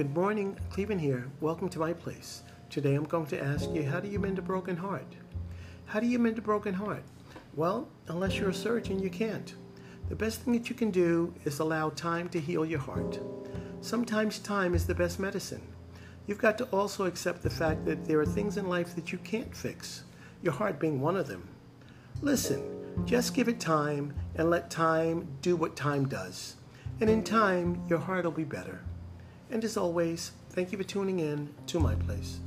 Good morning, Clevin here. Welcome to my place. Today I'm going to ask you how do you mend a broken heart? How do you mend a broken heart? Well, unless you're a surgeon, you can't. The best thing that you can do is allow time to heal your heart. Sometimes time is the best medicine. You've got to also accept the fact that there are things in life that you can't fix, your heart being one of them. Listen, just give it time and let time do what time does. And in time, your heart will be better. And as always, thank you for tuning in to my place.